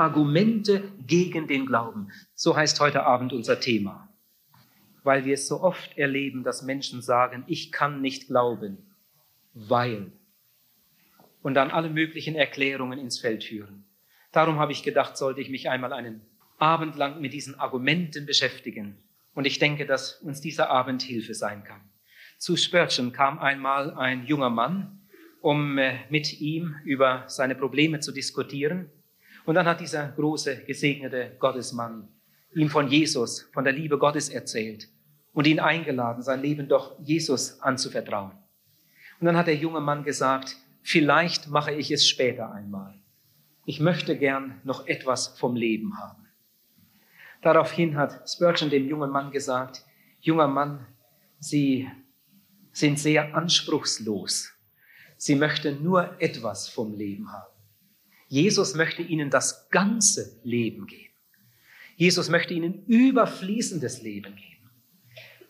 Argumente gegen den Glauben. So heißt heute Abend unser Thema. Weil wir es so oft erleben, dass Menschen sagen, ich kann nicht glauben, weil. Und dann alle möglichen Erklärungen ins Feld führen. Darum habe ich gedacht, sollte ich mich einmal einen Abend lang mit diesen Argumenten beschäftigen. Und ich denke, dass uns dieser Abend Hilfe sein kann. Zu Spurgeon kam einmal ein junger Mann, um äh, mit ihm über seine Probleme zu diskutieren. Und dann hat dieser große, gesegnete Gottesmann ihm von Jesus, von der Liebe Gottes erzählt und ihn eingeladen, sein Leben doch Jesus anzuvertrauen. Und dann hat der junge Mann gesagt, vielleicht mache ich es später einmal. Ich möchte gern noch etwas vom Leben haben. Daraufhin hat Spurgeon dem jungen Mann gesagt, junger Mann, Sie sind sehr anspruchslos. Sie möchten nur etwas vom Leben haben. Jesus möchte ihnen das ganze Leben geben. Jesus möchte ihnen überfließendes Leben geben.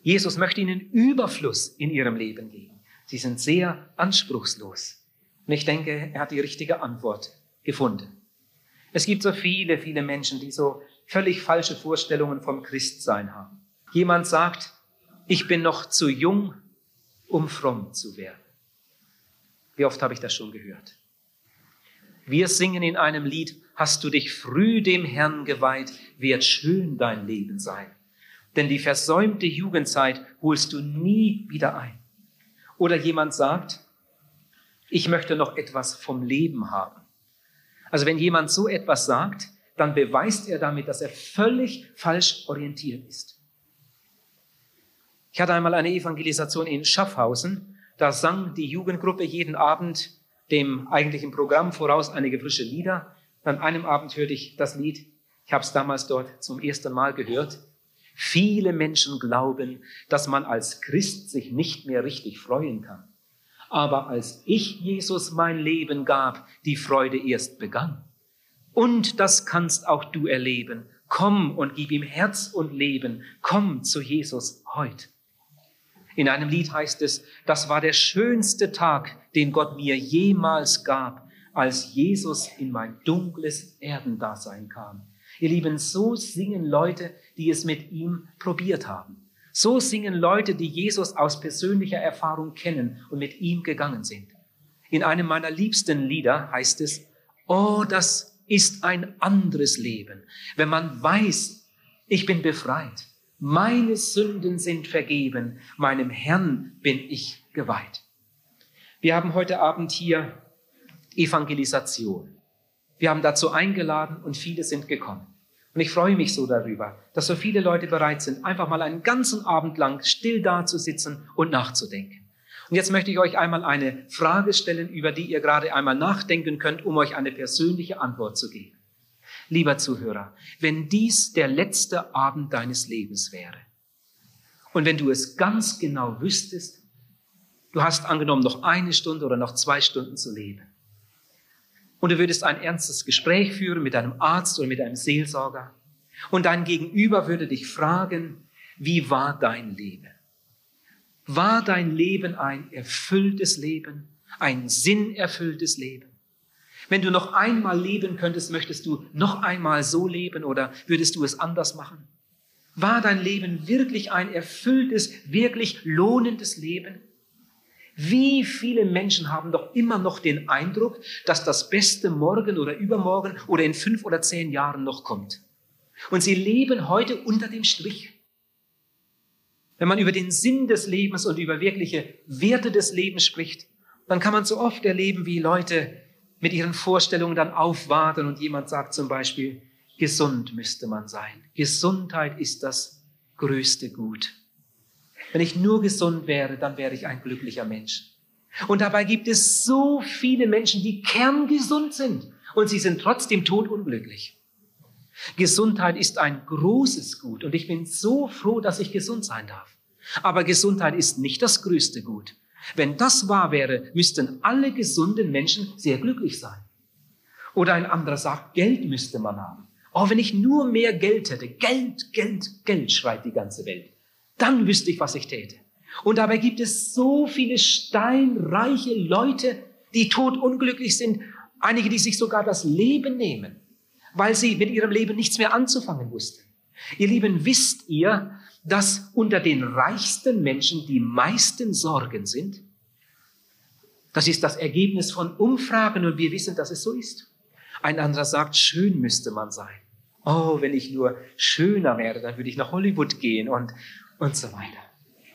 Jesus möchte ihnen Überfluss in ihrem Leben geben. Sie sind sehr anspruchslos. Und ich denke, er hat die richtige Antwort gefunden. Es gibt so viele, viele Menschen, die so völlig falsche Vorstellungen vom Christsein haben. Jemand sagt, ich bin noch zu jung, um fromm zu werden. Wie oft habe ich das schon gehört? Wir singen in einem Lied, hast du dich früh dem Herrn geweiht, wird schön dein Leben sein. Denn die versäumte Jugendzeit holst du nie wieder ein. Oder jemand sagt, ich möchte noch etwas vom Leben haben. Also wenn jemand so etwas sagt, dann beweist er damit, dass er völlig falsch orientiert ist. Ich hatte einmal eine Evangelisation in Schaffhausen. Da sang die Jugendgruppe jeden Abend dem eigentlichen Programm voraus einige frische Lieder. An einem Abend hörte ich das Lied, ich habe es damals dort zum ersten Mal gehört. Viele Menschen glauben, dass man als Christ sich nicht mehr richtig freuen kann. Aber als ich Jesus mein Leben gab, die Freude erst begann. Und das kannst auch du erleben. Komm und gib ihm Herz und Leben. Komm zu Jesus heute. In einem Lied heißt es, das war der schönste Tag, den Gott mir jemals gab, als Jesus in mein dunkles Erdendasein kam. Ihr Lieben, so singen Leute, die es mit ihm probiert haben. So singen Leute, die Jesus aus persönlicher Erfahrung kennen und mit ihm gegangen sind. In einem meiner liebsten Lieder heißt es, oh, das ist ein anderes Leben, wenn man weiß, ich bin befreit, meine Sünden sind vergeben, meinem Herrn bin ich geweiht. Wir haben heute Abend hier Evangelisation. Wir haben dazu eingeladen und viele sind gekommen. Und ich freue mich so darüber, dass so viele Leute bereit sind, einfach mal einen ganzen Abend lang still da zu sitzen und nachzudenken. Und jetzt möchte ich euch einmal eine Frage stellen, über die ihr gerade einmal nachdenken könnt, um euch eine persönliche Antwort zu geben. Lieber Zuhörer, wenn dies der letzte Abend deines Lebens wäre und wenn du es ganz genau wüsstest, Du hast angenommen noch eine Stunde oder noch zwei Stunden zu leben. Und du würdest ein ernstes Gespräch führen mit einem Arzt oder mit einem Seelsorger. Und dein Gegenüber würde dich fragen, wie war dein Leben? War dein Leben ein erfülltes Leben, ein sinnerfülltes Leben? Wenn du noch einmal leben könntest, möchtest du noch einmal so leben oder würdest du es anders machen? War dein Leben wirklich ein erfülltes, wirklich lohnendes Leben? Wie viele Menschen haben doch immer noch den Eindruck, dass das Beste morgen oder übermorgen oder in fünf oder zehn Jahren noch kommt. Und sie leben heute unter dem Strich. Wenn man über den Sinn des Lebens und über wirkliche Werte des Lebens spricht, dann kann man so oft erleben, wie Leute mit ihren Vorstellungen dann aufwarten und jemand sagt zum Beispiel, gesund müsste man sein. Gesundheit ist das größte Gut. Wenn ich nur gesund wäre, dann wäre ich ein glücklicher Mensch. Und dabei gibt es so viele Menschen, die kerngesund sind und sie sind trotzdem todunglücklich. Gesundheit ist ein großes Gut und ich bin so froh, dass ich gesund sein darf. Aber Gesundheit ist nicht das größte Gut. Wenn das wahr wäre, müssten alle gesunden Menschen sehr glücklich sein. Oder ein anderer sagt, Geld müsste man haben. Oh, wenn ich nur mehr Geld hätte. Geld, Geld, Geld, schreit die ganze Welt. Dann wüsste ich, was ich täte. Und dabei gibt es so viele steinreiche Leute, die todunglücklich sind, einige, die sich sogar das Leben nehmen. weil sie mit ihrem Leben nichts mehr anzufangen wussten. Ihr Lieben, wisst ihr, dass unter den reichsten Menschen die meisten Sorgen sind? Das ist das Ergebnis von Umfragen und wir wissen, dass es so ist. Ein anderer sagt, schön müsste man sein. Oh, wenn ich nur schöner wäre, dann würde ich nach Hollywood gehen und, und so weiter.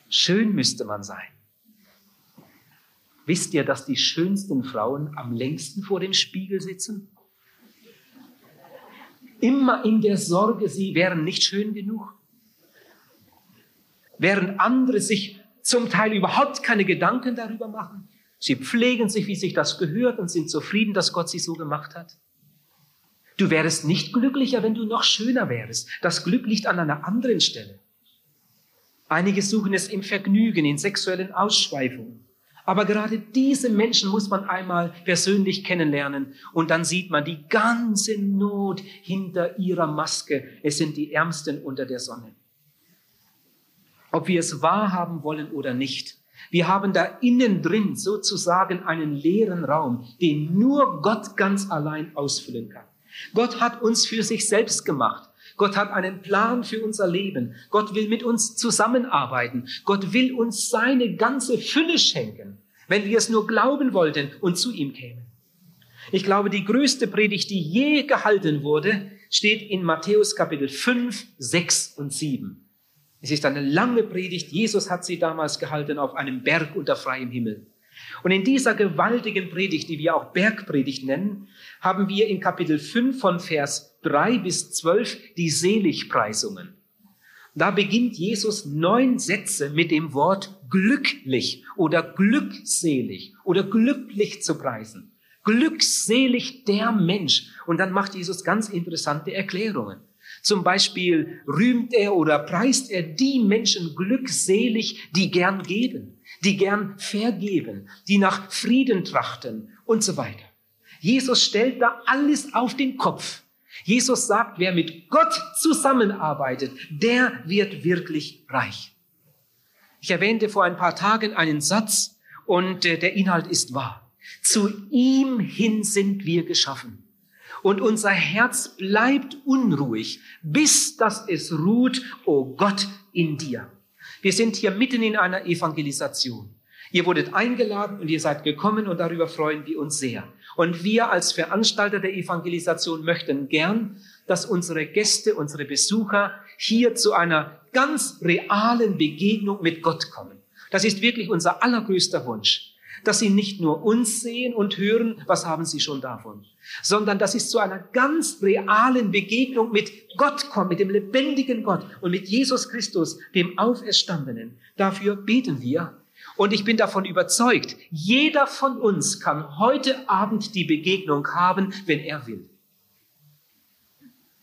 Schön müsste man sein. Wisst ihr, dass die schönsten Frauen am längsten vor dem Spiegel sitzen? Immer in der Sorge, sie wären nicht schön genug. Während andere sich zum Teil überhaupt keine Gedanken darüber machen. Sie pflegen sich, wie sich das gehört und sind zufrieden, dass Gott sie so gemacht hat. Du wärst nicht glücklicher, wenn du noch schöner wärst. Das Glück liegt an einer anderen Stelle. Einige suchen es im Vergnügen, in sexuellen Ausschweifungen. Aber gerade diese Menschen muss man einmal persönlich kennenlernen und dann sieht man die ganze Not hinter ihrer Maske. Es sind die Ärmsten unter der Sonne. Ob wir es wahrhaben wollen oder nicht, wir haben da innen drin sozusagen einen leeren Raum, den nur Gott ganz allein ausfüllen kann. Gott hat uns für sich selbst gemacht. Gott hat einen Plan für unser Leben. Gott will mit uns zusammenarbeiten. Gott will uns seine ganze Fülle schenken, wenn wir es nur glauben wollten und zu ihm kämen. Ich glaube, die größte Predigt, die je gehalten wurde, steht in Matthäus Kapitel 5, 6 und 7. Es ist eine lange Predigt. Jesus hat sie damals gehalten auf einem Berg unter freiem Himmel. Und in dieser gewaltigen Predigt, die wir auch Bergpredigt nennen, haben wir in Kapitel 5 von Vers 3 bis 12 die Seligpreisungen. Da beginnt Jesus neun Sätze mit dem Wort glücklich oder glückselig oder glücklich zu preisen. Glückselig der Mensch. Und dann macht Jesus ganz interessante Erklärungen. Zum Beispiel rühmt er oder preist er die Menschen glückselig, die gern geben, die gern vergeben, die nach Frieden trachten und so weiter. Jesus stellt da alles auf den Kopf. Jesus sagt, wer mit Gott zusammenarbeitet, der wird wirklich reich. Ich erwähnte vor ein paar Tagen einen Satz und äh, der Inhalt ist wahr. Zu ihm hin sind wir geschaffen. Und unser Herz bleibt unruhig, bis dass es ruht, o oh Gott, in dir. Wir sind hier mitten in einer Evangelisation. Ihr wurdet eingeladen und ihr seid gekommen und darüber freuen wir uns sehr. Und wir als Veranstalter der Evangelisation möchten gern, dass unsere Gäste, unsere Besucher hier zu einer ganz realen Begegnung mit Gott kommen. Das ist wirklich unser allergrößter Wunsch, dass sie nicht nur uns sehen und hören, was haben sie schon davon, sondern dass sie zu einer ganz realen Begegnung mit Gott kommen, mit dem lebendigen Gott und mit Jesus Christus, dem Auferstandenen. Dafür beten wir und ich bin davon überzeugt, jeder von uns kann heute Abend die Begegnung haben, wenn er will.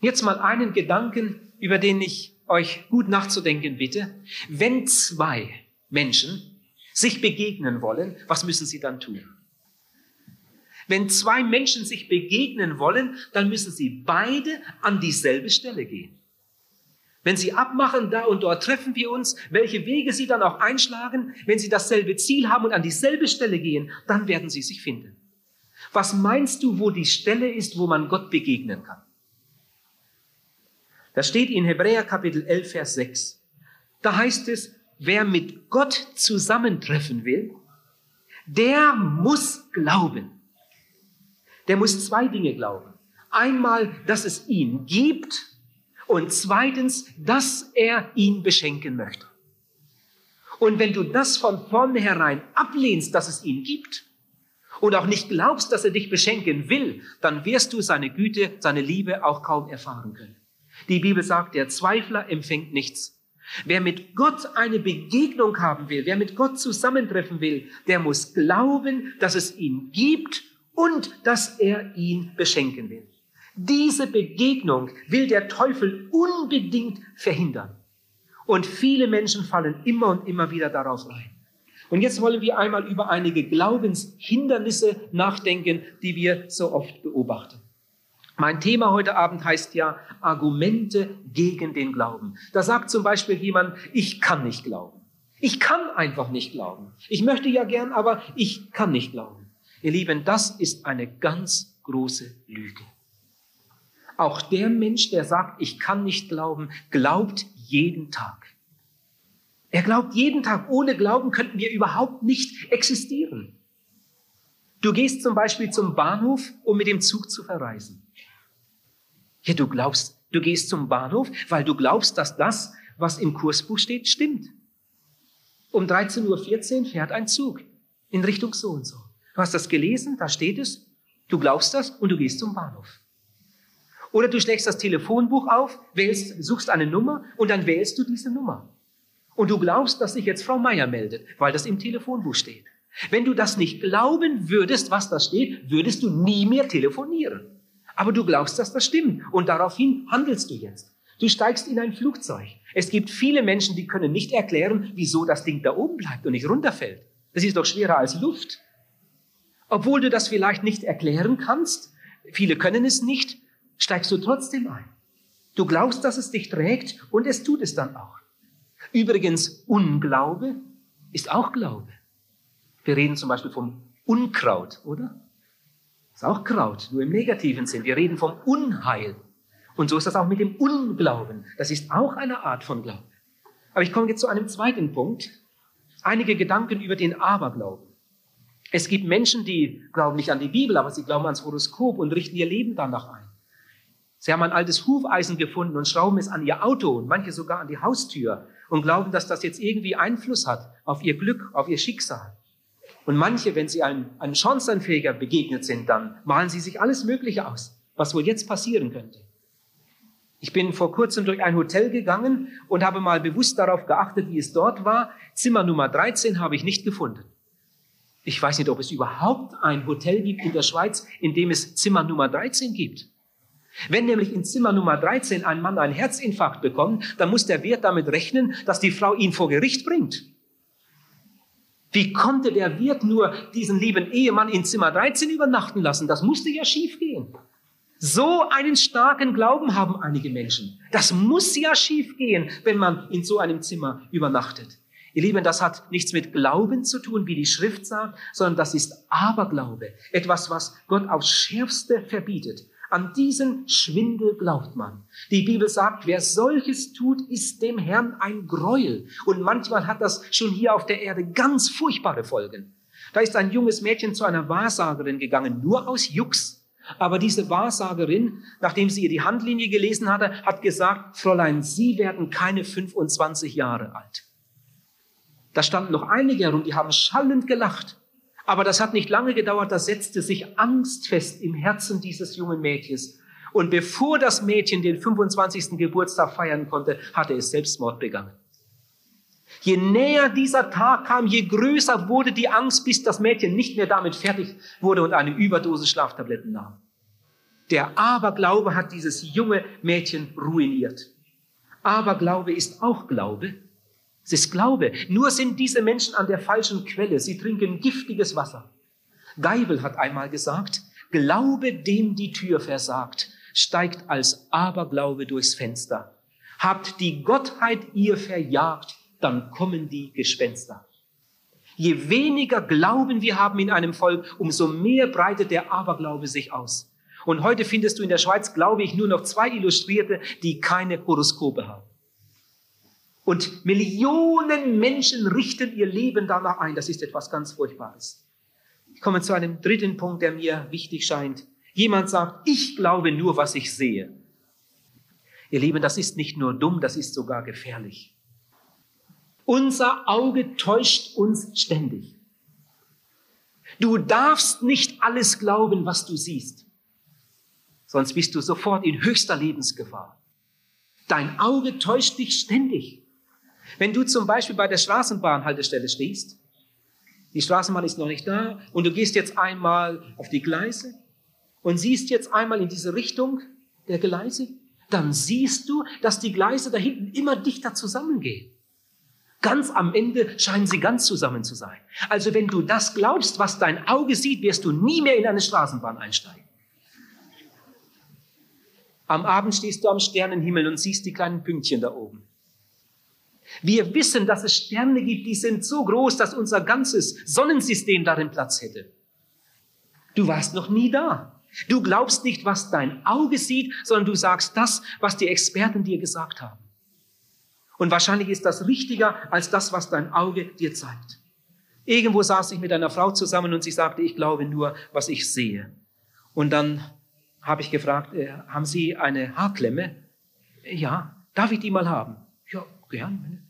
Jetzt mal einen Gedanken, über den ich euch gut nachzudenken bitte. Wenn zwei Menschen sich begegnen wollen, was müssen sie dann tun? Wenn zwei Menschen sich begegnen wollen, dann müssen sie beide an dieselbe Stelle gehen. Wenn Sie abmachen, da und dort treffen wir uns, welche Wege Sie dann auch einschlagen, wenn Sie dasselbe Ziel haben und an dieselbe Stelle gehen, dann werden Sie sich finden. Was meinst du, wo die Stelle ist, wo man Gott begegnen kann? Das steht in Hebräer Kapitel 11, Vers 6. Da heißt es, wer mit Gott zusammentreffen will, der muss glauben. Der muss zwei Dinge glauben. Einmal, dass es ihn gibt und zweitens, dass er ihn beschenken möchte. Und wenn du das von vornherein ablehnst, dass es ihn gibt und auch nicht glaubst, dass er dich beschenken will, dann wirst du seine Güte, seine Liebe auch kaum erfahren können. Die Bibel sagt, der Zweifler empfängt nichts. Wer mit Gott eine Begegnung haben will, wer mit Gott zusammentreffen will, der muss glauben, dass es ihn gibt und dass er ihn beschenken will. Diese Begegnung will der Teufel unbedingt verhindern. Und viele Menschen fallen immer und immer wieder darauf rein. Und jetzt wollen wir einmal über einige Glaubenshindernisse nachdenken, die wir so oft beobachten. Mein Thema heute Abend heißt ja Argumente gegen den Glauben. Da sagt zum Beispiel jemand, ich kann nicht glauben. Ich kann einfach nicht glauben. Ich möchte ja gern, aber ich kann nicht glauben. Ihr Lieben, das ist eine ganz große Lüge. Auch der Mensch, der sagt, ich kann nicht glauben, glaubt jeden Tag. Er glaubt jeden Tag. Ohne Glauben könnten wir überhaupt nicht existieren. Du gehst zum Beispiel zum Bahnhof, um mit dem Zug zu verreisen. Ja, du glaubst, du gehst zum Bahnhof, weil du glaubst, dass das, was im Kursbuch steht, stimmt. Um 13.14 Uhr fährt ein Zug in Richtung so und so. Du hast das gelesen, da steht es, du glaubst das und du gehst zum Bahnhof. Oder du schlägst das Telefonbuch auf, wählst, suchst eine Nummer und dann wählst du diese Nummer. Und du glaubst, dass sich jetzt Frau Meier meldet, weil das im Telefonbuch steht. Wenn du das nicht glauben würdest, was da steht, würdest du nie mehr telefonieren. Aber du glaubst, dass das stimmt und daraufhin handelst du jetzt. Du steigst in ein Flugzeug. Es gibt viele Menschen, die können nicht erklären, wieso das Ding da oben bleibt und nicht runterfällt. Das ist doch schwerer als Luft. Obwohl du das vielleicht nicht erklären kannst, viele können es nicht, steigst du trotzdem ein. Du glaubst, dass es dich trägt und es tut es dann auch. Übrigens, Unglaube ist auch Glaube. Wir reden zum Beispiel vom Unkraut, oder? Ist auch Kraut, nur im negativen Sinn. Wir reden vom Unheil. Und so ist das auch mit dem Unglauben. Das ist auch eine Art von Glaube. Aber ich komme jetzt zu einem zweiten Punkt. Einige Gedanken über den Aberglauben. Es gibt Menschen, die glauben nicht an die Bibel, aber sie glauben ans Horoskop und richten ihr Leben danach ein. Sie haben ein altes Hufeisen gefunden und schrauben es an ihr Auto und manche sogar an die Haustür und glauben, dass das jetzt irgendwie Einfluss hat auf ihr Glück, auf ihr Schicksal. Und manche, wenn sie einem, einem Schornsteinfeger begegnet sind, dann malen sie sich alles Mögliche aus, was wohl jetzt passieren könnte. Ich bin vor kurzem durch ein Hotel gegangen und habe mal bewusst darauf geachtet, wie es dort war. Zimmer Nummer 13 habe ich nicht gefunden. Ich weiß nicht, ob es überhaupt ein Hotel gibt in der Schweiz, in dem es Zimmer Nummer 13 gibt. Wenn nämlich in Zimmer Nummer 13 ein Mann einen Herzinfarkt bekommt, dann muss der Wirt damit rechnen, dass die Frau ihn vor Gericht bringt. Wie konnte der Wirt nur diesen lieben Ehemann in Zimmer 13 übernachten lassen? Das musste ja schiefgehen. So einen starken Glauben haben einige Menschen. Das muss ja schiefgehen, wenn man in so einem Zimmer übernachtet. Ihr Lieben, das hat nichts mit Glauben zu tun, wie die Schrift sagt, sondern das ist Aberglaube. Etwas, was Gott aufs Schärfste verbietet. An diesen Schwindel glaubt man. Die Bibel sagt, wer solches tut, ist dem Herrn ein Gräuel. Und manchmal hat das schon hier auf der Erde ganz furchtbare Folgen. Da ist ein junges Mädchen zu einer Wahrsagerin gegangen, nur aus Jux. Aber diese Wahrsagerin, nachdem sie ihr die Handlinie gelesen hatte, hat gesagt, Fräulein, Sie werden keine 25 Jahre alt. Da standen noch einige herum, die haben schallend gelacht. Aber das hat nicht lange gedauert, da setzte sich Angst fest im Herzen dieses jungen Mädchens. Und bevor das Mädchen den 25. Geburtstag feiern konnte, hatte es Selbstmord begangen. Je näher dieser Tag kam, je größer wurde die Angst, bis das Mädchen nicht mehr damit fertig wurde und eine Überdosis Schlaftabletten nahm. Der Aberglaube hat dieses junge Mädchen ruiniert. Aberglaube ist auch Glaube, es ist Glaube. Nur sind diese Menschen an der falschen Quelle. Sie trinken giftiges Wasser. Geibel hat einmal gesagt, Glaube, dem die Tür versagt, steigt als Aberglaube durchs Fenster. Habt die Gottheit ihr verjagt, dann kommen die Gespenster. Je weniger Glauben wir haben in einem Volk, umso mehr breitet der Aberglaube sich aus. Und heute findest du in der Schweiz, glaube ich, nur noch zwei Illustrierte, die keine Horoskope haben. Und Millionen Menschen richten ihr Leben danach ein. Das ist etwas ganz Furchtbares. Ich komme zu einem dritten Punkt, der mir wichtig scheint. Jemand sagt, ich glaube nur, was ich sehe. Ihr Lieben, das ist nicht nur dumm, das ist sogar gefährlich. Unser Auge täuscht uns ständig. Du darfst nicht alles glauben, was du siehst. Sonst bist du sofort in höchster Lebensgefahr. Dein Auge täuscht dich ständig. Wenn du zum Beispiel bei der Straßenbahnhaltestelle stehst, die Straßenbahn ist noch nicht da und du gehst jetzt einmal auf die Gleise und siehst jetzt einmal in diese Richtung der Gleise, dann siehst du, dass die Gleise da hinten immer dichter zusammengehen. Ganz am Ende scheinen sie ganz zusammen zu sein. Also wenn du das glaubst, was dein Auge sieht, wirst du nie mehr in eine Straßenbahn einsteigen. Am Abend stehst du am Sternenhimmel und siehst die kleinen Pünktchen da oben. Wir wissen, dass es Sterne gibt, die sind so groß, dass unser ganzes Sonnensystem darin Platz hätte. Du warst noch nie da. Du glaubst nicht, was dein Auge sieht, sondern du sagst das, was die Experten dir gesagt haben. Und wahrscheinlich ist das richtiger als das, was dein Auge dir zeigt. Irgendwo saß ich mit einer Frau zusammen und sie sagte, ich glaube nur, was ich sehe. Und dann habe ich gefragt, äh, haben Sie eine Haarklemme? Ja, darf ich die mal haben? Ja, gern.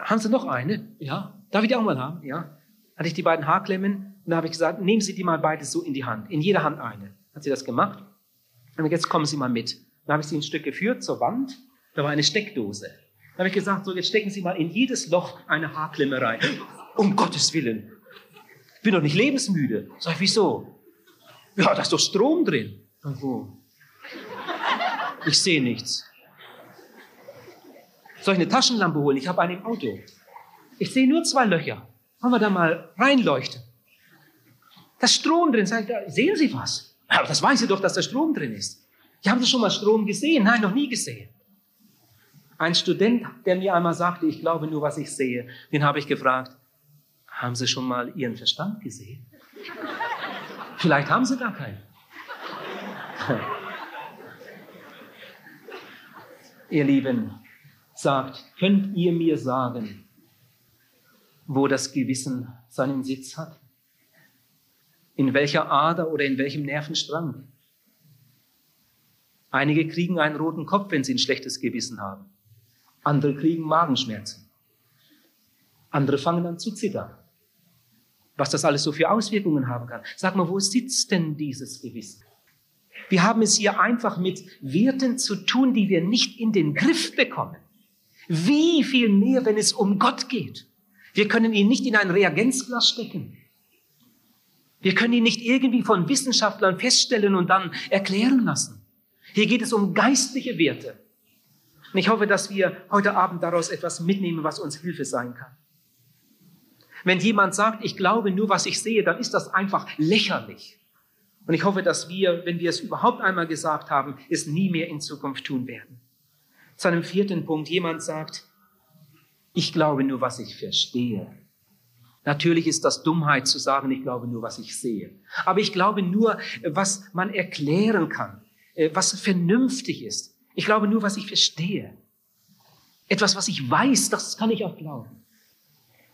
Haben Sie noch eine? Ja. Darf ich die auch mal haben? Ja. Hatte ich die beiden Haarklemmen und dann habe ich gesagt, nehmen Sie die mal beide so in die Hand, in jeder Hand eine. Hat sie das gemacht? Und jetzt kommen Sie mal mit. Dann habe ich sie ein Stück geführt zur Wand. Da war eine Steckdose. Dann habe ich gesagt, so jetzt stecken Sie mal in jedes Loch eine Haarklemme rein. Um Gottes Willen. Ich bin doch nicht lebensmüde. Sag ich, wieso? Ja, da ist doch Strom drin. Ich sehe nichts. Soll ich eine Taschenlampe holen? Ich habe eine im Auto. Ich sehe nur zwei Löcher. Wollen wir da mal reinleuchten? Da ist Strom drin. Sag ich, sehen Sie was? Aber das weiß ich doch, dass da Strom drin ist. Ich habe schon mal Strom gesehen? Nein, noch nie gesehen. Ein Student, der mir einmal sagte, ich glaube nur, was ich sehe, den habe ich gefragt, haben Sie schon mal Ihren Verstand gesehen? Vielleicht haben Sie gar keinen. Ihr Lieben, sagt, könnt ihr mir sagen, wo das Gewissen seinen Sitz hat? In welcher Ader oder in welchem Nervenstrang? Einige kriegen einen roten Kopf, wenn sie ein schlechtes Gewissen haben. Andere kriegen Magenschmerzen. Andere fangen an zu zittern. Was das alles so für Auswirkungen haben kann. Sag mal, wo sitzt denn dieses Gewissen? Wir haben es hier einfach mit Werten zu tun, die wir nicht in den Griff bekommen. Wie viel mehr, wenn es um Gott geht. Wir können ihn nicht in ein Reagenzglas stecken. Wir können ihn nicht irgendwie von Wissenschaftlern feststellen und dann erklären lassen. Hier geht es um geistliche Werte. Und ich hoffe, dass wir heute Abend daraus etwas mitnehmen, was uns Hilfe sein kann. Wenn jemand sagt, ich glaube nur, was ich sehe, dann ist das einfach lächerlich. Und ich hoffe, dass wir, wenn wir es überhaupt einmal gesagt haben, es nie mehr in Zukunft tun werden. Zu einem vierten Punkt, jemand sagt, ich glaube nur, was ich verstehe. Natürlich ist das Dummheit zu sagen, ich glaube nur, was ich sehe. Aber ich glaube nur, was man erklären kann, äh, was vernünftig ist. Ich glaube nur, was ich verstehe. Etwas, was ich weiß, das kann ich auch glauben.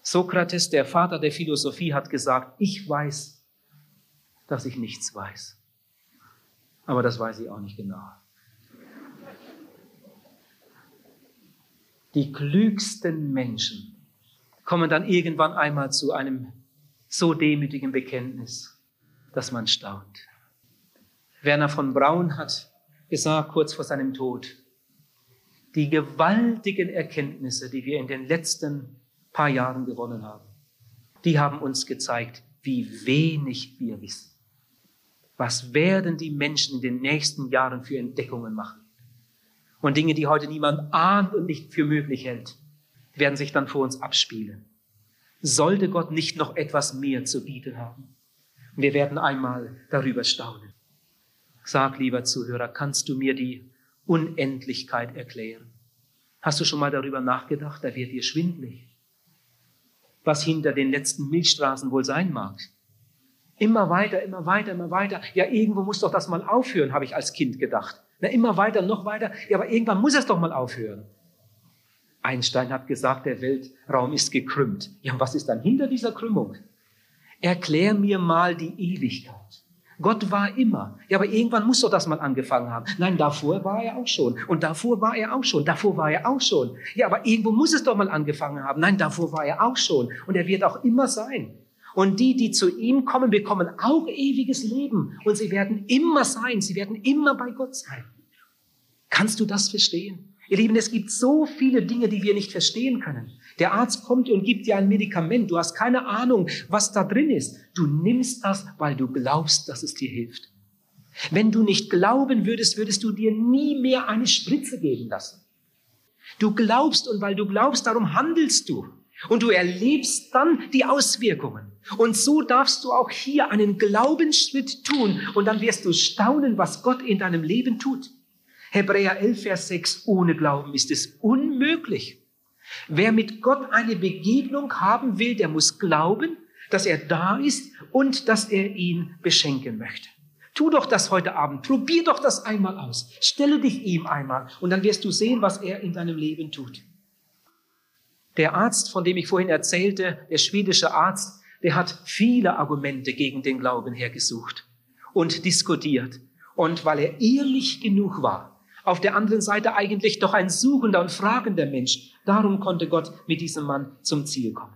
Sokrates, der Vater der Philosophie, hat gesagt, ich weiß, dass ich nichts weiß. Aber das weiß ich auch nicht genau. Die klügsten Menschen kommen dann irgendwann einmal zu einem so demütigen Bekenntnis, dass man staunt. Werner von Braun hat gesagt, kurz vor seinem Tod, die gewaltigen Erkenntnisse, die wir in den letzten paar Jahren gewonnen haben, die haben uns gezeigt, wie wenig wir wissen. Was werden die Menschen in den nächsten Jahren für Entdeckungen machen? Und Dinge, die heute niemand ahnt und nicht für möglich hält, werden sich dann vor uns abspielen. Sollte Gott nicht noch etwas mehr zu bieten haben? Wir werden einmal darüber staunen. Sag, lieber Zuhörer, kannst du mir die Unendlichkeit erklären? Hast du schon mal darüber nachgedacht? Da wird dir schwindlig. Was hinter den letzten Milchstraßen wohl sein mag. Immer weiter, immer weiter, immer weiter. Ja, irgendwo muss doch das mal aufhören, habe ich als Kind gedacht. Na, immer weiter, noch weiter. Ja, aber irgendwann muss es doch mal aufhören. Einstein hat gesagt, der Weltraum ist gekrümmt. Ja, und was ist dann hinter dieser Krümmung? Erklär mir mal die Ewigkeit. Gott war immer. Ja, aber irgendwann muss doch das mal angefangen haben. Nein, davor war er auch schon. Und davor war er auch schon. Davor war er auch schon. Ja, aber irgendwo muss es doch mal angefangen haben. Nein, davor war er auch schon. Und er wird auch immer sein. Und die, die zu ihm kommen, bekommen auch ewiges Leben. Und sie werden immer sein. Sie werden immer bei Gott sein. Kannst du das verstehen? Ihr Lieben, es gibt so viele Dinge, die wir nicht verstehen können. Der Arzt kommt und gibt dir ein Medikament. Du hast keine Ahnung, was da drin ist. Du nimmst das, weil du glaubst, dass es dir hilft. Wenn du nicht glauben würdest, würdest du dir nie mehr eine Spritze geben lassen. Du glaubst und weil du glaubst, darum handelst du. Und du erlebst dann die Auswirkungen. Und so darfst du auch hier einen Glaubensschritt tun. Und dann wirst du staunen, was Gott in deinem Leben tut. Hebräer 11, Vers 6, ohne Glauben ist es unmöglich. Wer mit Gott eine Begegnung haben will, der muss glauben, dass er da ist und dass er ihn beschenken möchte. Tu doch das heute Abend. Probier doch das einmal aus. Stelle dich ihm einmal und dann wirst du sehen, was er in deinem Leben tut. Der Arzt, von dem ich vorhin erzählte, der schwedische Arzt, der hat viele Argumente gegen den Glauben hergesucht und diskutiert. Und weil er ehrlich genug war, auf der anderen Seite eigentlich doch ein suchender und fragender Mensch, darum konnte Gott mit diesem Mann zum Ziel kommen.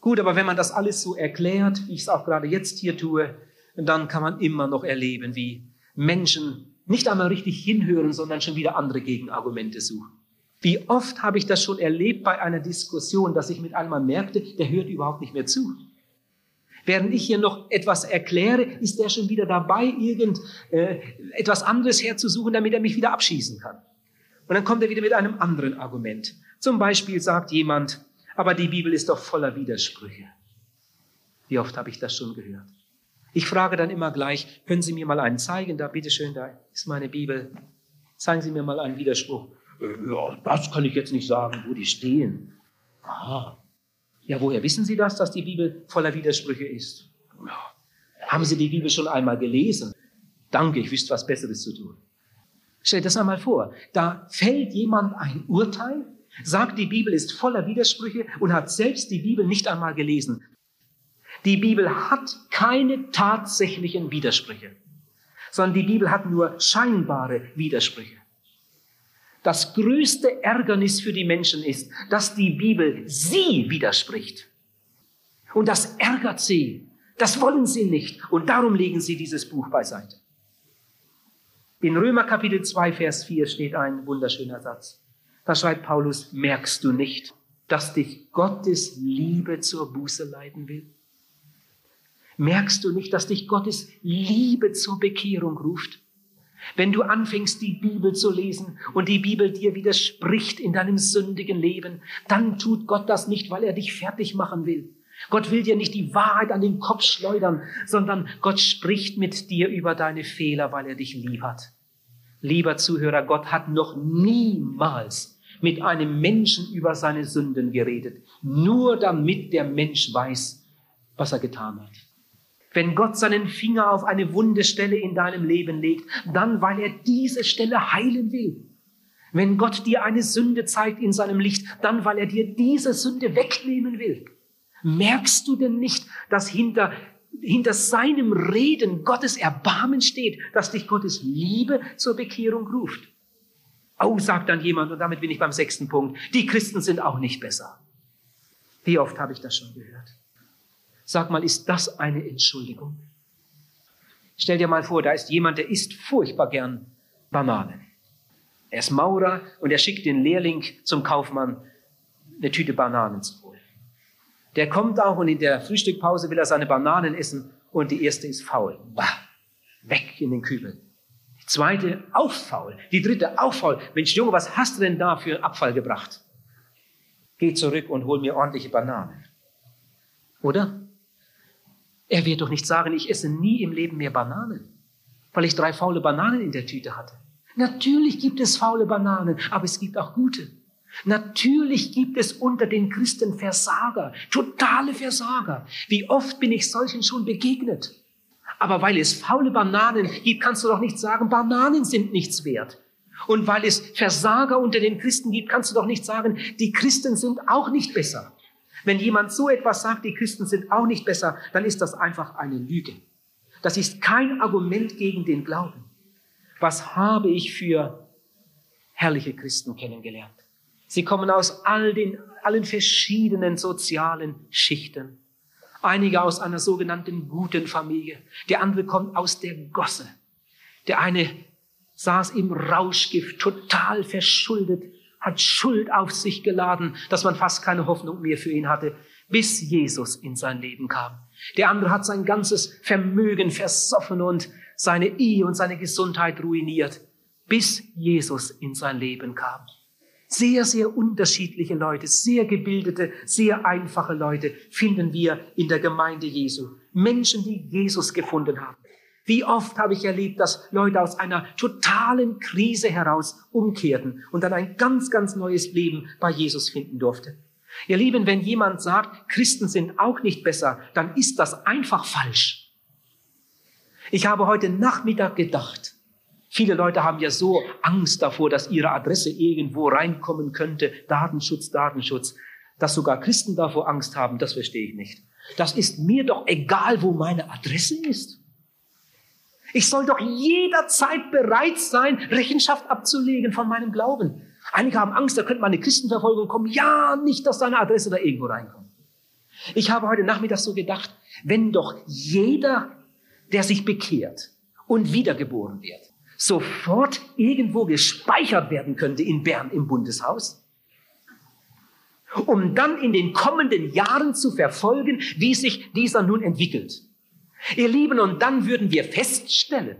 Gut, aber wenn man das alles so erklärt, wie ich es auch gerade jetzt hier tue, dann kann man immer noch erleben, wie Menschen nicht einmal richtig hinhören, sondern schon wieder andere Gegenargumente suchen. Wie oft habe ich das schon erlebt bei einer Diskussion, dass ich mit einmal merkte, der hört überhaupt nicht mehr zu. Während ich hier noch etwas erkläre, ist er schon wieder dabei, irgend äh, etwas anderes herzusuchen, damit er mich wieder abschießen kann. Und dann kommt er wieder mit einem anderen Argument. Zum Beispiel sagt jemand, aber die Bibel ist doch voller Widersprüche. Wie oft habe ich das schon gehört? Ich frage dann immer gleich, können Sie mir mal einen zeigen? Da, bitteschön, da ist meine Bibel. Zeigen Sie mir mal einen Widerspruch. Äh, ja, das kann ich jetzt nicht sagen, wo die stehen. Aha. Ja, woher wissen Sie das, dass die Bibel voller Widersprüche ist? Ja. Haben Sie die Bibel schon einmal gelesen? Danke, ich wüsste was Besseres zu tun. Stell das einmal vor. Da fällt jemand ein Urteil, sagt, die Bibel ist voller Widersprüche und hat selbst die Bibel nicht einmal gelesen. Die Bibel hat keine tatsächlichen Widersprüche, sondern die Bibel hat nur scheinbare Widersprüche. Das größte Ärgernis für die Menschen ist, dass die Bibel sie widerspricht. Und das ärgert sie. Das wollen sie nicht. Und darum legen sie dieses Buch beiseite. In Römer Kapitel 2, Vers 4 steht ein wunderschöner Satz. Da schreibt Paulus, merkst du nicht, dass dich Gottes Liebe zur Buße leiten will? Merkst du nicht, dass dich Gottes Liebe zur Bekehrung ruft? Wenn du anfängst, die Bibel zu lesen und die Bibel dir widerspricht in deinem sündigen Leben, dann tut Gott das nicht, weil er dich fertig machen will. Gott will dir nicht die Wahrheit an den Kopf schleudern, sondern Gott spricht mit dir über deine Fehler, weil er dich lieb hat. Lieber Zuhörer, Gott hat noch niemals mit einem Menschen über seine Sünden geredet, nur damit der Mensch weiß, was er getan hat. Wenn Gott seinen Finger auf eine wunde Stelle in deinem Leben legt, dann weil er diese Stelle heilen will. Wenn Gott dir eine Sünde zeigt in seinem Licht, dann weil er dir diese Sünde wegnehmen will. Merkst du denn nicht, dass hinter, hinter seinem Reden Gottes Erbarmen steht, dass dich Gottes Liebe zur Bekehrung ruft? Oh, sagt dann jemand, und damit bin ich beim sechsten Punkt, die Christen sind auch nicht besser. Wie oft habe ich das schon gehört? Sag mal, ist das eine Entschuldigung? Stell dir mal vor, da ist jemand, der isst furchtbar gern Bananen. Er ist Maurer und er schickt den Lehrling zum Kaufmann, eine Tüte Bananen zu holen. Der kommt auch und in der Frühstückpause will er seine Bananen essen und die erste ist faul. Bah, weg in den Kübel. Die zweite auch faul. Die dritte auch faul. Mensch, Junge, was hast du denn da für Abfall gebracht? Geh zurück und hol mir ordentliche Bananen. Oder? Er wird doch nicht sagen, ich esse nie im Leben mehr Bananen, weil ich drei faule Bananen in der Tüte hatte. Natürlich gibt es faule Bananen, aber es gibt auch gute. Natürlich gibt es unter den Christen Versager, totale Versager. Wie oft bin ich solchen schon begegnet? Aber weil es faule Bananen gibt, kannst du doch nicht sagen, Bananen sind nichts wert. Und weil es Versager unter den Christen gibt, kannst du doch nicht sagen, die Christen sind auch nicht besser. Wenn jemand so etwas sagt, die Christen sind auch nicht besser, dann ist das einfach eine Lüge. Das ist kein Argument gegen den Glauben. Was habe ich für herrliche Christen kennengelernt? Sie kommen aus all den, allen verschiedenen sozialen Schichten. Einige aus einer sogenannten guten Familie. Der andere kommt aus der Gosse. Der eine saß im Rauschgift, total verschuldet, hat Schuld auf sich geladen, dass man fast keine Hoffnung mehr für ihn hatte, bis Jesus in sein Leben kam. Der andere hat sein ganzes Vermögen versoffen und seine Ehe und seine Gesundheit ruiniert, bis Jesus in sein Leben kam. Sehr, sehr unterschiedliche Leute, sehr gebildete, sehr einfache Leute finden wir in der Gemeinde Jesu. Menschen, die Jesus gefunden haben. Wie oft habe ich erlebt, dass Leute aus einer totalen Krise heraus umkehrten und dann ein ganz, ganz neues Leben bei Jesus finden durften. Ihr Lieben, wenn jemand sagt, Christen sind auch nicht besser, dann ist das einfach falsch. Ich habe heute Nachmittag gedacht, viele Leute haben ja so Angst davor, dass ihre Adresse irgendwo reinkommen könnte. Datenschutz, Datenschutz. Dass sogar Christen davor Angst haben, das verstehe ich nicht. Das ist mir doch egal, wo meine Adresse ist. Ich soll doch jederzeit bereit sein, Rechenschaft abzulegen von meinem Glauben. Einige haben Angst, da könnte mal eine Christenverfolgung kommen. Ja, nicht, dass deine Adresse da irgendwo reinkommt. Ich habe heute Nachmittag so gedacht, wenn doch jeder, der sich bekehrt und wiedergeboren wird, sofort irgendwo gespeichert werden könnte in Bern im Bundeshaus, um dann in den kommenden Jahren zu verfolgen, wie sich dieser nun entwickelt. Ihr Lieben, und dann würden wir feststellen,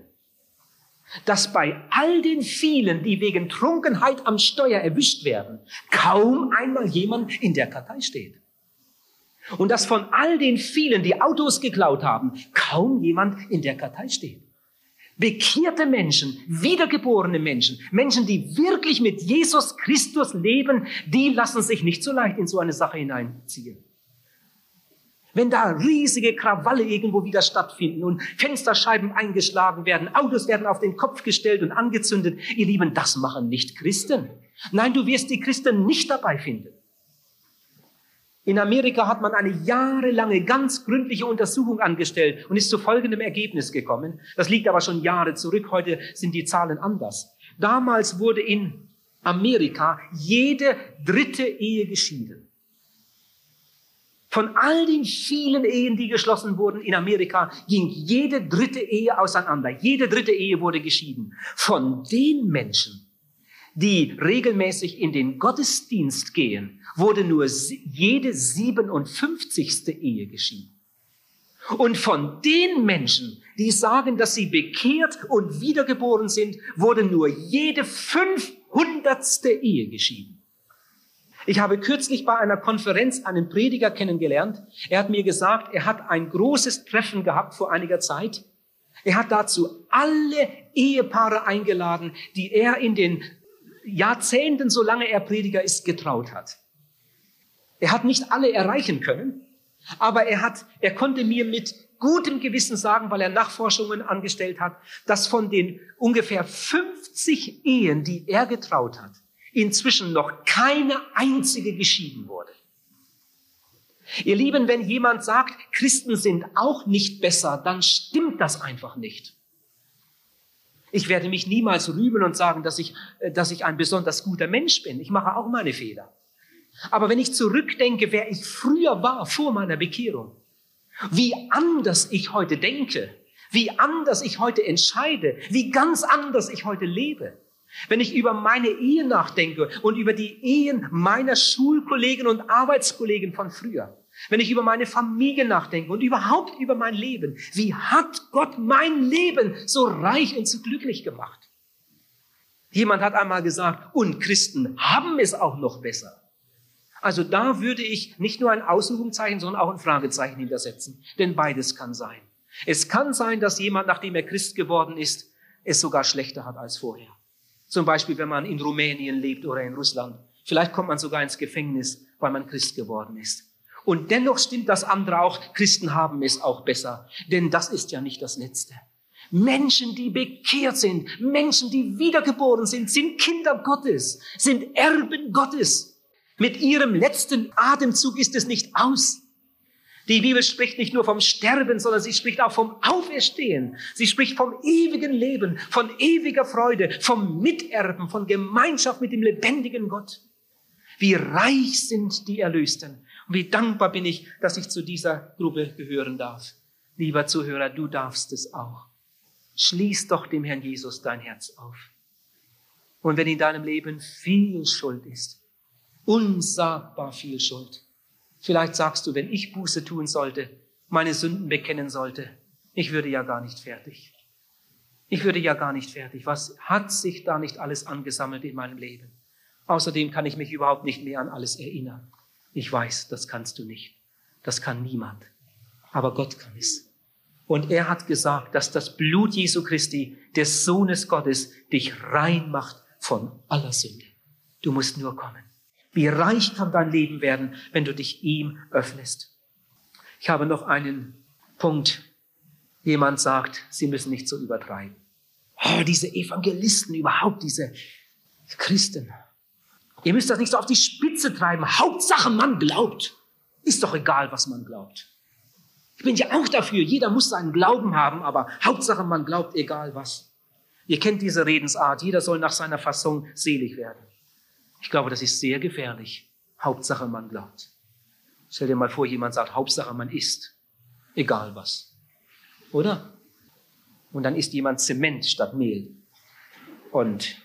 dass bei all den vielen, die wegen Trunkenheit am Steuer erwischt werden, kaum einmal jemand in der Kartei steht. Und dass von all den vielen, die Autos geklaut haben, kaum jemand in der Kartei steht. Bekehrte Menschen, wiedergeborene Menschen, Menschen, die wirklich mit Jesus Christus leben, die lassen sich nicht so leicht in so eine Sache hineinziehen. Wenn da riesige Krawalle irgendwo wieder stattfinden und Fensterscheiben eingeschlagen werden, Autos werden auf den Kopf gestellt und angezündet, ihr Lieben, das machen nicht Christen. Nein, du wirst die Christen nicht dabei finden. In Amerika hat man eine jahrelange, ganz gründliche Untersuchung angestellt und ist zu folgendem Ergebnis gekommen. Das liegt aber schon Jahre zurück. Heute sind die Zahlen anders. Damals wurde in Amerika jede dritte Ehe geschieden. Von all den vielen Ehen, die geschlossen wurden in Amerika, ging jede dritte Ehe auseinander. Jede dritte Ehe wurde geschieden. Von den Menschen, die regelmäßig in den Gottesdienst gehen, wurde nur jede 57. Ehe geschieden. Und von den Menschen, die sagen, dass sie bekehrt und wiedergeboren sind, wurde nur jede 500. Ehe geschieden. Ich habe kürzlich bei einer Konferenz einen Prediger kennengelernt. Er hat mir gesagt, er hat ein großes Treffen gehabt vor einiger Zeit. Er hat dazu alle Ehepaare eingeladen, die er in den Jahrzehnten, solange er Prediger ist, getraut hat. Er hat nicht alle erreichen können, aber er hat, er konnte mir mit gutem Gewissen sagen, weil er Nachforschungen angestellt hat, dass von den ungefähr 50 Ehen, die er getraut hat, inzwischen noch keine einzige geschieden wurde. Ihr Lieben, wenn jemand sagt, Christen sind auch nicht besser, dann stimmt das einfach nicht. Ich werde mich niemals rühmen und sagen, dass ich, äh, dass ich ein besonders guter Mensch bin. Ich mache auch meine Fehler. Aber wenn ich zurückdenke, wer ich früher war, vor meiner Bekehrung, wie anders ich heute denke, wie anders ich heute entscheide, wie ganz anders ich heute lebe, wenn ich über meine Ehe nachdenke und über die Ehen meiner Schulkollegen und Arbeitskollegen von früher, wenn ich über meine Familie nachdenke und überhaupt über mein Leben, wie hat Gott mein Leben so reich und so glücklich gemacht? Jemand hat einmal gesagt, und Christen haben es auch noch besser. Also da würde ich nicht nur ein Ausrufungszeichen, sondern auch ein Fragezeichen hintersetzen. Denn beides kann sein. Es kann sein, dass jemand, nachdem er Christ geworden ist, es sogar schlechter hat als vorher. Zum Beispiel, wenn man in Rumänien lebt oder in Russland. Vielleicht kommt man sogar ins Gefängnis, weil man Christ geworden ist. Und dennoch stimmt das andere auch, Christen haben es auch besser. Denn das ist ja nicht das Letzte. Menschen, die bekehrt sind, Menschen, die wiedergeboren sind, sind Kinder Gottes, sind Erben Gottes. Mit ihrem letzten Atemzug ist es nicht aus. Die Bibel spricht nicht nur vom Sterben, sondern sie spricht auch vom Auferstehen. Sie spricht vom ewigen Leben, von ewiger Freude, vom Miterben, von Gemeinschaft mit dem lebendigen Gott. Wie reich sind die Erlösten. Und wie dankbar bin ich, dass ich zu dieser Gruppe gehören darf. Lieber Zuhörer, du darfst es auch. Schließ doch dem Herrn Jesus dein Herz auf. Und wenn in deinem Leben viel Schuld ist, unsagbar viel Schuld, Vielleicht sagst du, wenn ich Buße tun sollte, meine Sünden bekennen sollte, ich würde ja gar nicht fertig. Ich würde ja gar nicht fertig. Was hat sich da nicht alles angesammelt in meinem Leben? Außerdem kann ich mich überhaupt nicht mehr an alles erinnern. Ich weiß, das kannst du nicht. Das kann niemand. Aber Gott kann es. Und er hat gesagt, dass das Blut Jesu Christi, des Sohnes Gottes, dich rein macht von aller Sünde. Du musst nur kommen. Wie reich kann dein Leben werden, wenn du dich ihm öffnest. Ich habe noch einen Punkt. Jemand sagt, Sie müssen nicht so übertreiben. Oh, diese Evangelisten überhaupt, diese Christen. Ihr müsst das nicht so auf die Spitze treiben. Hauptsache, man glaubt. Ist doch egal, was man glaubt. Ich bin ja auch dafür. Jeder muss seinen Glauben haben, aber Hauptsache, man glaubt, egal was. Ihr kennt diese Redensart. Jeder soll nach seiner Fassung selig werden. Ich glaube, das ist sehr gefährlich. Hauptsache, man glaubt. Stell dir mal vor, jemand sagt, Hauptsache, man isst. Egal was. Oder? Und dann isst jemand Zement statt Mehl und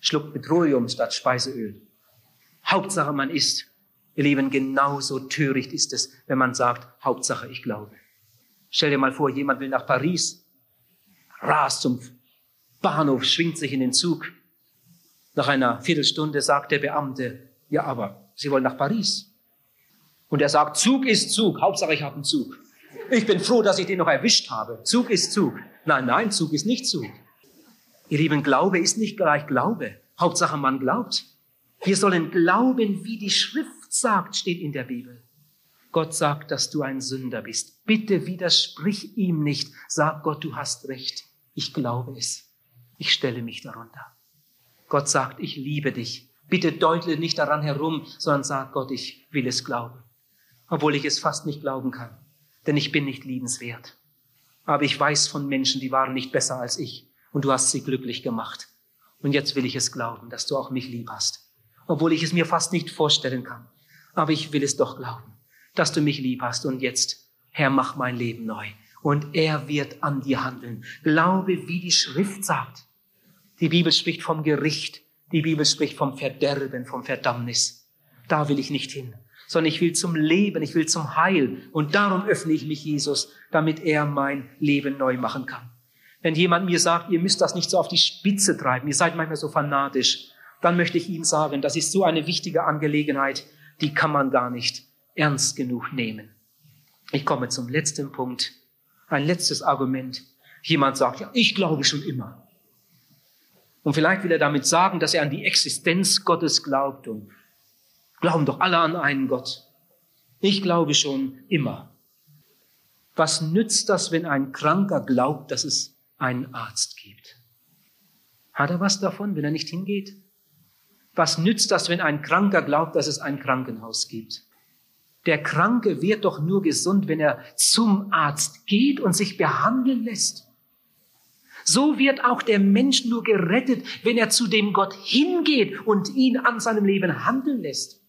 schluckt Petroleum statt Speiseöl. Hauptsache man isst. Ihr Lieben, genauso töricht ist es, wenn man sagt, Hauptsache ich glaube. Stell dir mal vor, jemand will nach Paris, rast zum Bahnhof, schwingt sich in den Zug. Nach einer Viertelstunde sagt der Beamte, ja, aber Sie wollen nach Paris. Und er sagt, Zug ist Zug, Hauptsache ich habe einen Zug. Ich bin froh, dass ich den noch erwischt habe. Zug ist Zug. Nein, nein, Zug ist nicht Zug. Ihr Lieben, Glaube ist nicht gleich Glaube. Hauptsache man glaubt. Wir sollen glauben, wie die Schrift sagt, steht in der Bibel. Gott sagt, dass du ein Sünder bist. Bitte widersprich ihm nicht. Sag Gott, du hast recht. Ich glaube es. Ich stelle mich darunter. Gott sagt, ich liebe dich. Bitte deutle nicht daran herum, sondern sag Gott, ich will es glauben. Obwohl ich es fast nicht glauben kann. Denn ich bin nicht liebenswert. Aber ich weiß von Menschen, die waren nicht besser als ich. Und du hast sie glücklich gemacht. Und jetzt will ich es glauben, dass du auch mich lieb hast obwohl ich es mir fast nicht vorstellen kann. Aber ich will es doch glauben, dass du mich lieb hast und jetzt, Herr, mach mein Leben neu. Und er wird an dir handeln. Glaube, wie die Schrift sagt. Die Bibel spricht vom Gericht. Die Bibel spricht vom Verderben, vom Verdammnis. Da will ich nicht hin, sondern ich will zum Leben, ich will zum Heil. Und darum öffne ich mich Jesus, damit er mein Leben neu machen kann. Wenn jemand mir sagt, ihr müsst das nicht so auf die Spitze treiben, ihr seid manchmal so fanatisch, dann möchte ich ihm sagen, das ist so eine wichtige Angelegenheit, die kann man gar nicht ernst genug nehmen. Ich komme zum letzten Punkt. Ein letztes Argument. Jemand sagt, ja, ich glaube schon immer. Und vielleicht will er damit sagen, dass er an die Existenz Gottes glaubt und glauben doch alle an einen Gott. Ich glaube schon immer. Was nützt das, wenn ein Kranker glaubt, dass es einen Arzt gibt? Hat er was davon, wenn er nicht hingeht? Was nützt das, wenn ein Kranker glaubt, dass es ein Krankenhaus gibt? Der Kranke wird doch nur gesund, wenn er zum Arzt geht und sich behandeln lässt. So wird auch der Mensch nur gerettet, wenn er zu dem Gott hingeht und ihn an seinem Leben handeln lässt.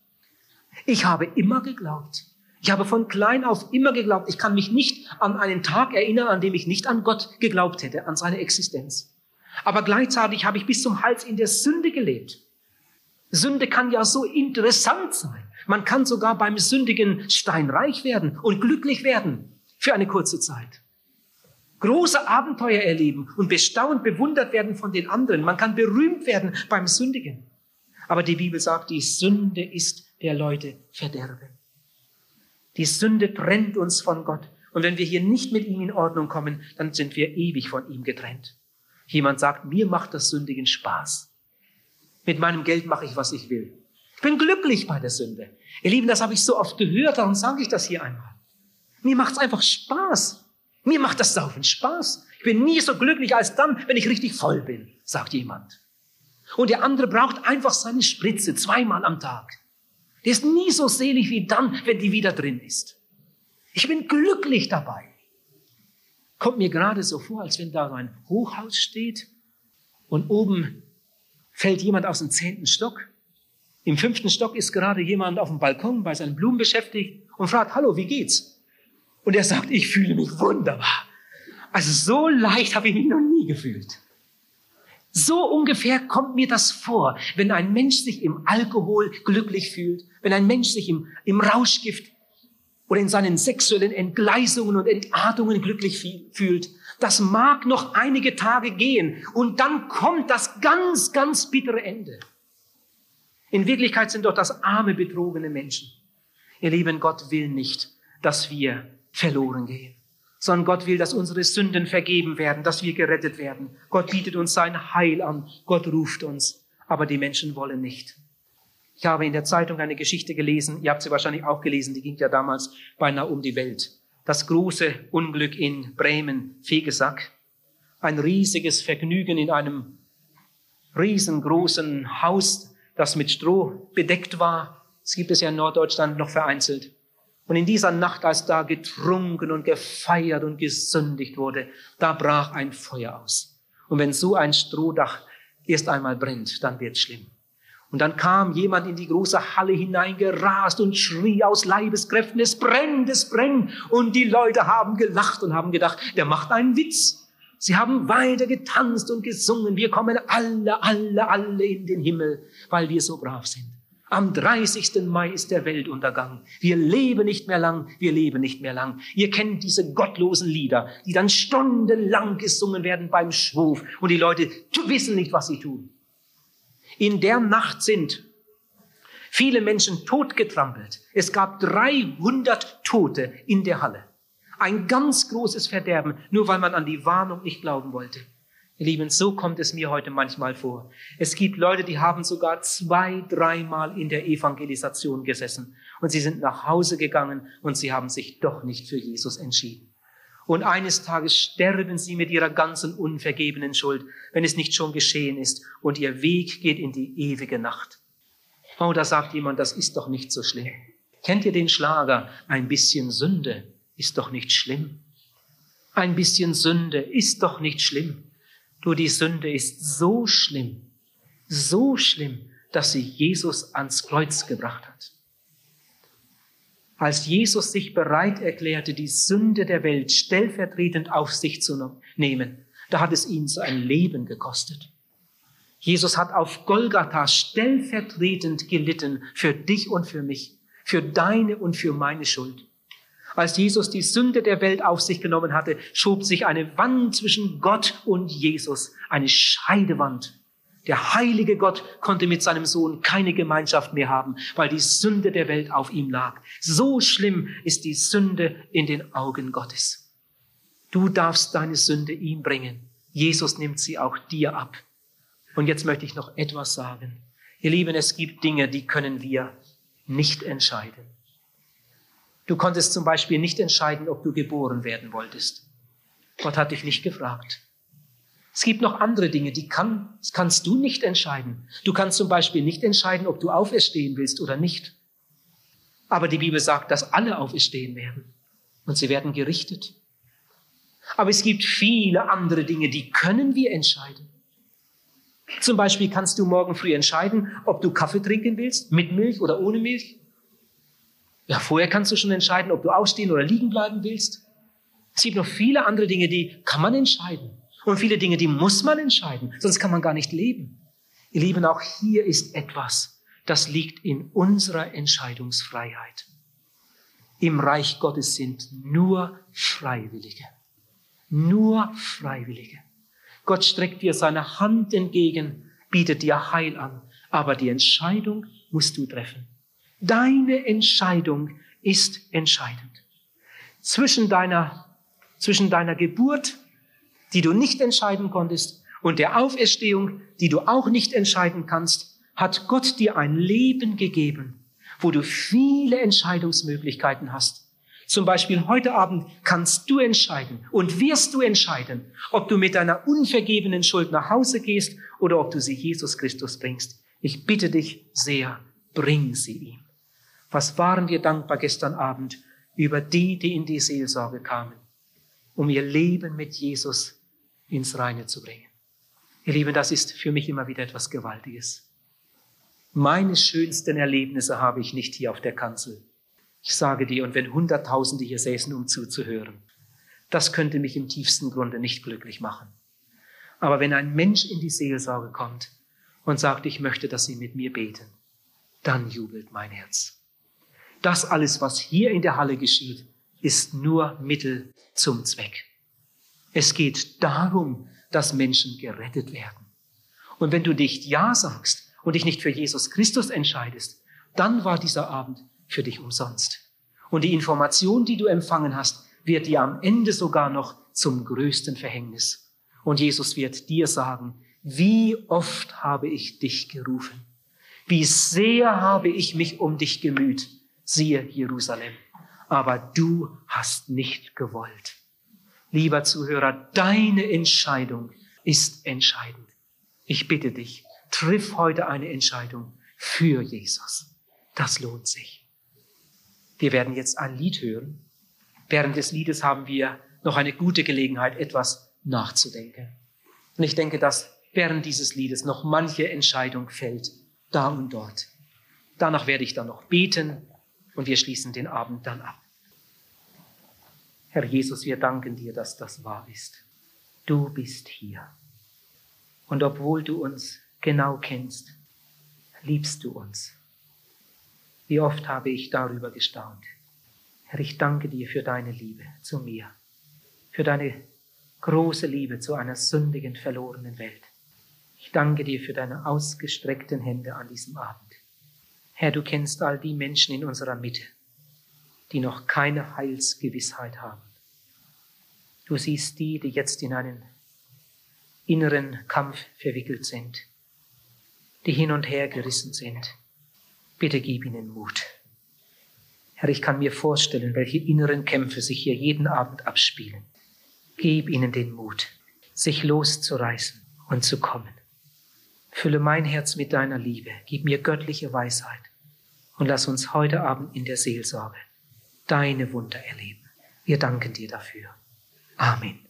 Ich habe immer geglaubt. Ich habe von klein auf immer geglaubt. Ich kann mich nicht an einen Tag erinnern, an dem ich nicht an Gott geglaubt hätte, an seine Existenz. Aber gleichzeitig habe ich bis zum Hals in der Sünde gelebt. Sünde kann ja so interessant sein. Man kann sogar beim sündigen steinreich werden und glücklich werden für eine kurze Zeit. Große Abenteuer erleben und bestaunt, bewundert werden von den anderen. Man kann berühmt werden beim Sündigen. Aber die Bibel sagt, die Sünde ist der Leute Verderben. Die Sünde trennt uns von Gott. Und wenn wir hier nicht mit ihm in Ordnung kommen, dann sind wir ewig von ihm getrennt. Jemand sagt, mir macht das Sündigen Spaß. Mit meinem Geld mache ich, was ich will. Ich bin glücklich bei der Sünde. Ihr Lieben, das habe ich so oft gehört, darum sage ich das hier einmal. Mir macht es einfach Spaß. Mir macht das Saufen Spaß. Ich bin nie so glücklich als dann, wenn ich richtig voll bin, sagt jemand. Und der andere braucht einfach seine Spritze zweimal am Tag. Der ist nie so selig wie dann, wenn die wieder drin ist. Ich bin glücklich dabei. Kommt mir gerade so vor, als wenn da so ein Hochhaus steht und oben fällt jemand aus dem zehnten Stock. Im fünften Stock ist gerade jemand auf dem Balkon bei seinen Blumen beschäftigt und fragt, hallo, wie geht's? Und er sagt, ich fühle mich wunderbar. Also so leicht habe ich mich noch nie gefühlt. So ungefähr kommt mir das vor, wenn ein Mensch sich im Alkohol glücklich fühlt, wenn ein Mensch sich im, im Rauschgift oder in seinen sexuellen Entgleisungen und Entartungen glücklich fühlt, das mag noch einige Tage gehen und dann kommt das ganz, ganz bittere Ende. In Wirklichkeit sind doch das arme, betrogene Menschen. Ihr lieben Gott will nicht, dass wir verloren gehen, sondern Gott will, dass unsere Sünden vergeben werden, dass wir gerettet werden. Gott bietet uns sein Heil an, Gott ruft uns, aber die Menschen wollen nicht. Ich habe in der Zeitung eine Geschichte gelesen, ihr habt sie wahrscheinlich auch gelesen, die ging ja damals beinahe um die Welt. das große Unglück in Bremen, Fegesack. Ein riesiges Vergnügen in einem riesengroßen Haus, das mit Stroh bedeckt war. Das gibt es ja in Norddeutschland noch vereinzelt. Und in dieser Nacht, als da getrunken und gefeiert und gesündigt wurde, da brach ein Feuer aus. Und wenn so ein Strohdach erst einmal brennt, dann wird schlimm. Und dann kam jemand in die große Halle hineingerast und schrie aus Leibeskräften, es brennt, es brennt. Und die Leute haben gelacht und haben gedacht, der macht einen Witz. Sie haben weiter getanzt und gesungen. Wir kommen alle, alle, alle in den Himmel, weil wir so brav sind. Am 30. Mai ist der Weltuntergang. Wir leben nicht mehr lang, wir leben nicht mehr lang. Ihr kennt diese gottlosen Lieder, die dann stundenlang gesungen werden beim Schwurf und die Leute wissen nicht, was sie tun. In der Nacht sind viele Menschen totgetrampelt. Es gab 300 Tote in der Halle. Ein ganz großes Verderben, nur weil man an die Warnung nicht glauben wollte. Ihr Lieben, so kommt es mir heute manchmal vor. Es gibt Leute, die haben sogar zwei, dreimal in der Evangelisation gesessen und sie sind nach Hause gegangen und sie haben sich doch nicht für Jesus entschieden. Und eines Tages sterben sie mit ihrer ganzen unvergebenen Schuld, wenn es nicht schon geschehen ist. Und ihr Weg geht in die ewige Nacht. Oh, da sagt jemand, das ist doch nicht so schlimm. Kennt ihr den Schlager? Ein bisschen Sünde ist doch nicht schlimm. Ein bisschen Sünde ist doch nicht schlimm. Du, die Sünde ist so schlimm, so schlimm, dass sie Jesus ans Kreuz gebracht hat als Jesus sich bereit erklärte, die Sünde der Welt stellvertretend auf sich zu nehmen, da hat es ihn sein Leben gekostet. Jesus hat auf Golgatha stellvertretend gelitten für dich und für mich, für deine und für meine Schuld. Als Jesus die Sünde der Welt auf sich genommen hatte, schob sich eine Wand zwischen Gott und Jesus, eine Scheidewand. Der heilige Gott konnte mit seinem Sohn keine Gemeinschaft mehr haben, weil die Sünde der Welt auf ihm lag. So schlimm ist die Sünde in den Augen Gottes. Du darfst deine Sünde ihm bringen. Jesus nimmt sie auch dir ab. Und jetzt möchte ich noch etwas sagen. Ihr Lieben, es gibt Dinge, die können wir nicht entscheiden. Du konntest zum Beispiel nicht entscheiden, ob du geboren werden wolltest. Gott hat dich nicht gefragt. Es gibt noch andere Dinge, die kann, kannst du nicht entscheiden. Du kannst zum Beispiel nicht entscheiden, ob du auferstehen willst oder nicht. Aber die Bibel sagt, dass alle auferstehen werden und sie werden gerichtet. Aber es gibt viele andere Dinge, die können wir entscheiden. Zum Beispiel kannst du morgen früh entscheiden, ob du Kaffee trinken willst, mit Milch oder ohne Milch. Ja, vorher kannst du schon entscheiden, ob du aufstehen oder liegen bleiben willst. Es gibt noch viele andere Dinge, die kann man entscheiden. Und viele Dinge, die muss man entscheiden, sonst kann man gar nicht leben. Ihr Lieben, auch hier ist etwas, das liegt in unserer Entscheidungsfreiheit. Im Reich Gottes sind nur Freiwillige. Nur Freiwillige. Gott streckt dir seine Hand entgegen, bietet dir Heil an, aber die Entscheidung musst du treffen. Deine Entscheidung ist entscheidend. Zwischen deiner, zwischen deiner Geburt die du nicht entscheiden konntest, und der Auferstehung, die du auch nicht entscheiden kannst, hat Gott dir ein Leben gegeben, wo du viele Entscheidungsmöglichkeiten hast. Zum Beispiel heute Abend kannst du entscheiden und wirst du entscheiden, ob du mit deiner unvergebenen Schuld nach Hause gehst oder ob du sie Jesus Christus bringst. Ich bitte dich sehr, bring sie ihm. Was waren wir dankbar gestern Abend über die, die in die Seelsorge kamen, um ihr Leben mit Jesus ins Reine zu bringen. Ihr Lieben, das ist für mich immer wieder etwas Gewaltiges. Meine schönsten Erlebnisse habe ich nicht hier auf der Kanzel. Ich sage dir, und wenn Hunderttausende hier säßen, um zuzuhören, das könnte mich im tiefsten Grunde nicht glücklich machen. Aber wenn ein Mensch in die Seelsorge kommt und sagt, ich möchte, dass Sie mit mir beten, dann jubelt mein Herz. Das alles, was hier in der Halle geschieht, ist nur Mittel zum Zweck. Es geht darum, dass Menschen gerettet werden. Und wenn du nicht Ja sagst und dich nicht für Jesus Christus entscheidest, dann war dieser Abend für dich umsonst. Und die Information, die du empfangen hast, wird dir am Ende sogar noch zum größten Verhängnis. Und Jesus wird dir sagen, wie oft habe ich dich gerufen? Wie sehr habe ich mich um dich gemüht? Siehe Jerusalem. aber du hast nicht gewollt. Lieber Zuhörer, deine Entscheidung ist entscheidend. Ich bitte dich, triff heute eine Entscheidung für Jesus. Das lohnt sich. Wir werden jetzt ein Lied hören. Während des Liedes haben wir noch eine gute Gelegenheit, etwas nachzudenken. Und ich denke, dass während dieses Liedes noch manche Entscheidung fällt, da und dort. Danach werde ich dann noch beten und wir schließen den Abend dann ab. Herr Jesus, wir danken dir, dass das wahr ist. Du bist hier. Und obwohl du uns genau kennst, liebst du uns. Wie oft habe ich darüber gestaunt. Herr, ich danke dir für deine Liebe zu mir, für deine große Liebe zu einer sündigen, verlorenen Welt. Ich danke dir für deine ausgestreckten Hände an diesem Abend. Herr, du kennst all die Menschen in unserer Mitte, die noch keine Heilsgewissheit haben. Du siehst die, die jetzt in einen inneren Kampf verwickelt sind, die hin und her gerissen sind. Bitte gib ihnen Mut. Herr, ich kann mir vorstellen, welche inneren Kämpfe sich hier jeden Abend abspielen. Gib ihnen den Mut, sich loszureißen und zu kommen. Fülle mein Herz mit deiner Liebe, gib mir göttliche Weisheit und lass uns heute Abend in der Seelsorge deine Wunder erleben. Wir danken dir dafür. Amen.